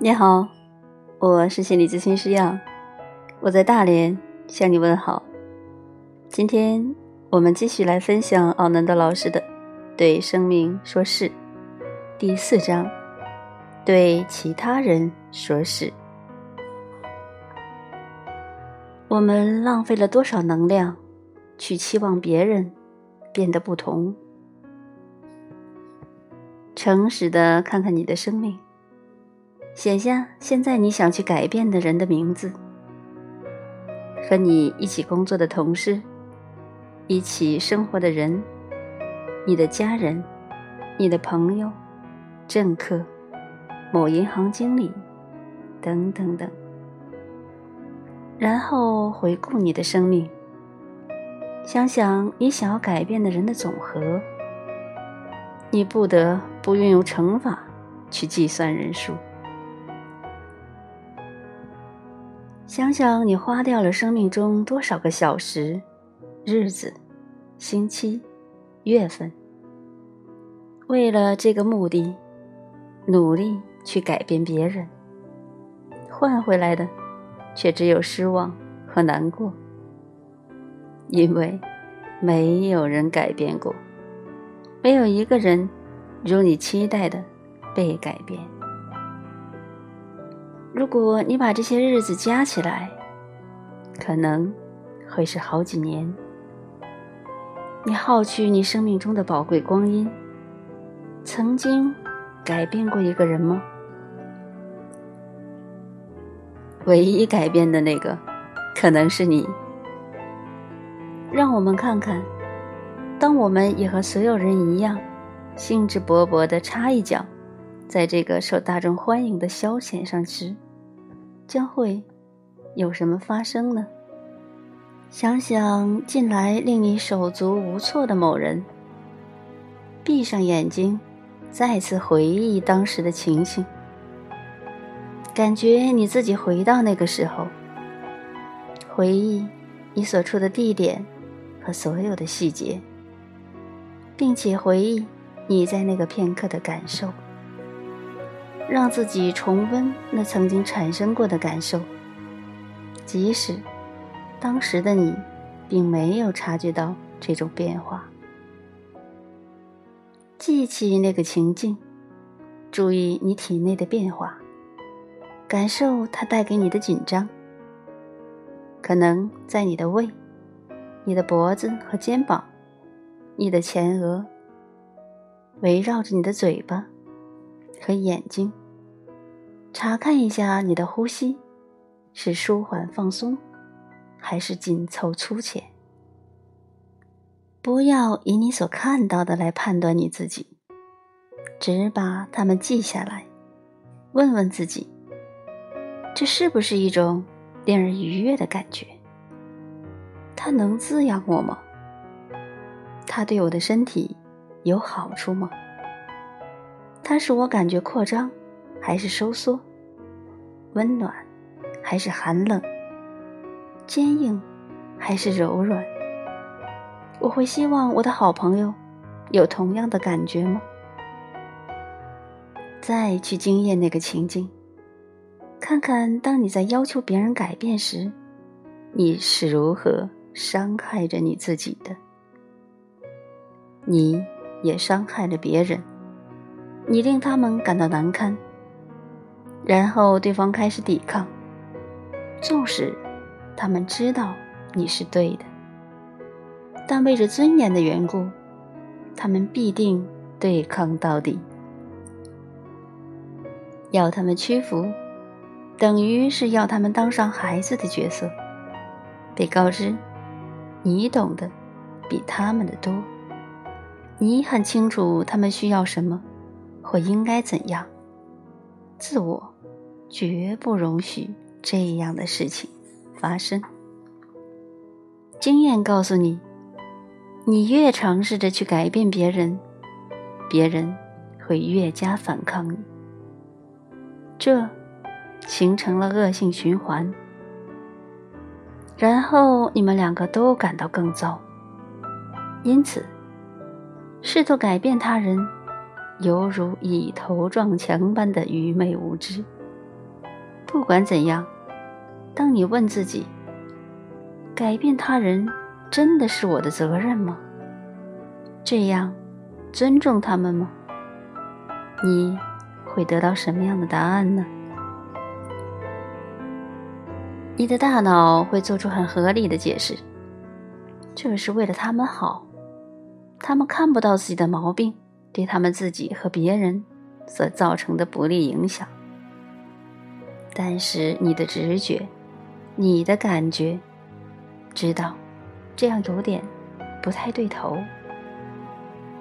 你好，我是心理咨询师杨，我在大连向你问好。今天我们继续来分享奥南德老师的《对生命说是》第四章：对其他人说是。我们浪费了多少能量去期望别人变得不同？诚实的看看你的生命。写下现在你想去改变的人的名字，和你一起工作的同事，一起生活的人，你的家人，你的朋友，政客，某银行经理，等等等。然后回顾你的生命，想想你想要改变的人的总和。你不得不运用乘法去计算人数。想想你花掉了生命中多少个小时、日子、星期、月份，为了这个目的，努力去改变别人，换回来的却只有失望和难过，因为没有人改变过，没有一个人如你期待的被改变。如果你把这些日子加起来，可能会是好几年。你耗去你生命中的宝贵光阴，曾经改变过一个人吗？唯一改变的那个，可能是你。让我们看看，当我们也和所有人一样，兴致勃勃地插一脚，在这个受大众欢迎的消遣上时。将会有什么发生呢？想想近来令你手足无措的某人，闭上眼睛，再次回忆当时的情形，感觉你自己回到那个时候，回忆你所处的地点和所有的细节，并且回忆你在那个片刻的感受。让自己重温那曾经产生过的感受，即使当时的你并没有察觉到这种变化。记起那个情境，注意你体内的变化，感受它带给你的紧张。可能在你的胃、你的脖子和肩膀、你的前额，围绕着你的嘴巴。和眼睛，查看一下你的呼吸，是舒缓放松，还是紧凑粗浅？不要以你所看到的来判断你自己，只把它们记下来，问问自己：这是不是一种令人愉悦的感觉？它能滋养我吗？它对我的身体有好处吗？它使我感觉扩张，还是收缩？温暖，还是寒冷？坚硬，还是柔软？我会希望我的好朋友有同样的感觉吗？再去经验那个情境，看看当你在要求别人改变时，你是如何伤害着你自己的？你也伤害了别人。你令他们感到难堪，然后对方开始抵抗，纵使他们知道你是对的，但为着尊严的缘故，他们必定对抗到底。要他们屈服，等于是要他们当上孩子的角色，被告知你懂得比他们的多，你很清楚他们需要什么。或应该怎样？自我绝不容许这样的事情发生。经验告诉你，你越尝试着去改变别人，别人会越加反抗你。这形成了恶性循环，然后你们两个都感到更糟。因此，试图改变他人。犹如以头撞墙般的愚昧无知，不管怎样，当你问自己：改变他人真的是我的责任吗？这样尊重他们吗？你会得到什么样的答案呢？你的大脑会做出很合理的解释，这是为了他们好，他们看不到自己的毛病对他们自己和别人所造成的不利影响。但是你的直觉，你的感觉，知道这样有点不太对头。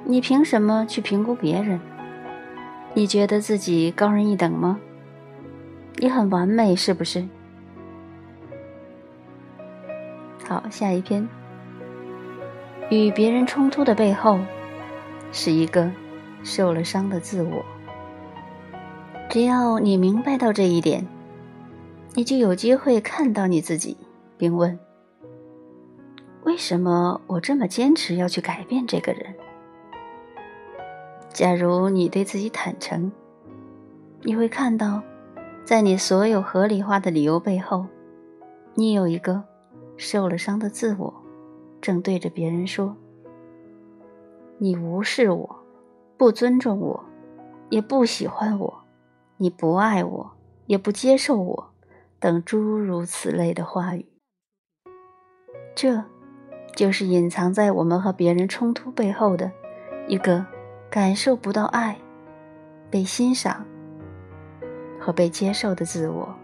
你凭什么去评估别人？你觉得自己高人一等吗？你很完美是不是？好，下一篇。与别人冲突的背后，是一个受了伤的自我。只要你明白到这一点。你就有机会看到你自己，并问：为什么我这么坚持要去改变这个人？假如你对自己坦诚，你会看到，在你所有合理化的理由背后，你有一个受了伤的自我，正对着别人说：“你无视我，不尊重我，也不喜欢我，你不爱我，也不接受我。”等诸如此类的话语，这就是隐藏在我们和别人冲突背后的一个感受不到爱、被欣赏和被接受的自我。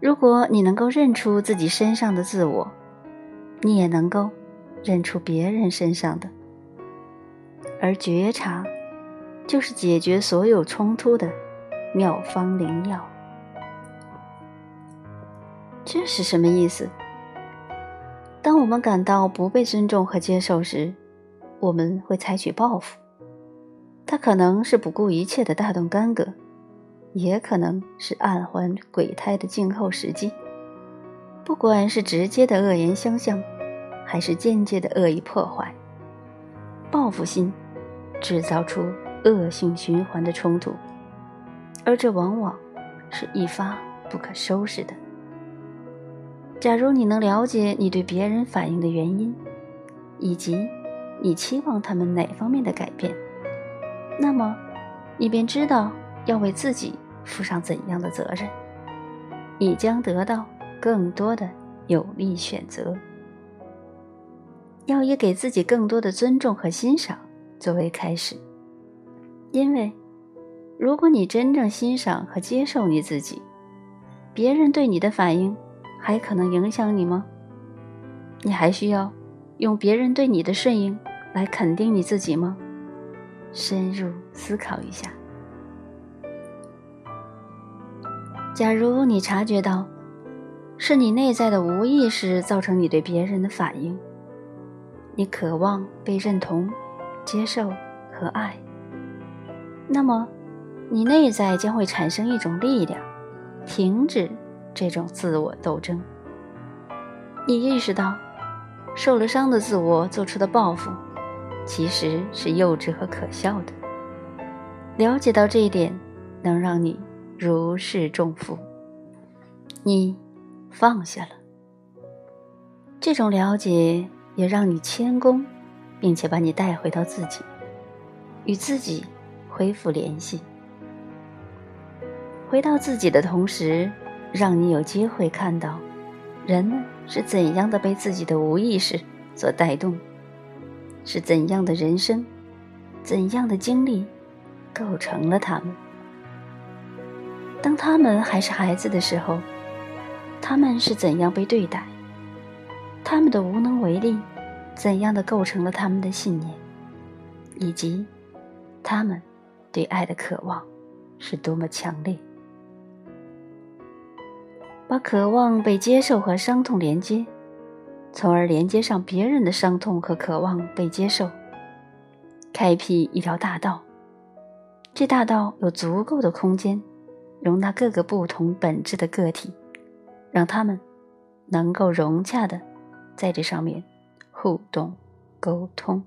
如果你能够认出自己身上的自我，你也能够认出别人身上的。而觉察，就是解决所有冲突的妙方灵药。这是什么意思？当我们感到不被尊重和接受时，我们会采取报复。它可能是不顾一切的大动干戈，也可能是暗还鬼胎的静候时机。不管是直接的恶言相向，还是间接的恶意破坏，报复心制造出恶性循环的冲突，而这往往是一发不可收拾的。假如你能了解你对别人反应的原因，以及你期望他们哪方面的改变，那么你便知道要为自己负上怎样的责任，你将得到更多的有利选择。要以给自己更多的尊重和欣赏作为开始，因为如果你真正欣赏和接受你自己，别人对你的反应。还可能影响你吗？你还需要用别人对你的顺应来肯定你自己吗？深入思考一下。假如你察觉到是你内在的无意识造成你对别人的反应，你渴望被认同、接受和爱，那么你内在将会产生一种力量，停止。这种自我斗争，你意识到受了伤的自我做出的报复，其实是幼稚和可笑的。了解到这一点，能让你如释重负，你放下了。这种了解也让你谦恭，并且把你带回到自己，与自己恢复联系。回到自己的同时。让你有机会看到，人们是怎样的被自己的无意识所带动，是怎样的人生，怎样的经历，构成了他们。当他们还是孩子的时候，他们是怎样被对待？他们的无能为力，怎样的构成了他们的信念？以及，他们对爱的渴望是多么强烈？把渴望被接受和伤痛连接，从而连接上别人的伤痛和渴望被接受，开辟一条大道。这大道有足够的空间，容纳各个不同本质的个体，让他们能够融洽的在这上面互动沟通。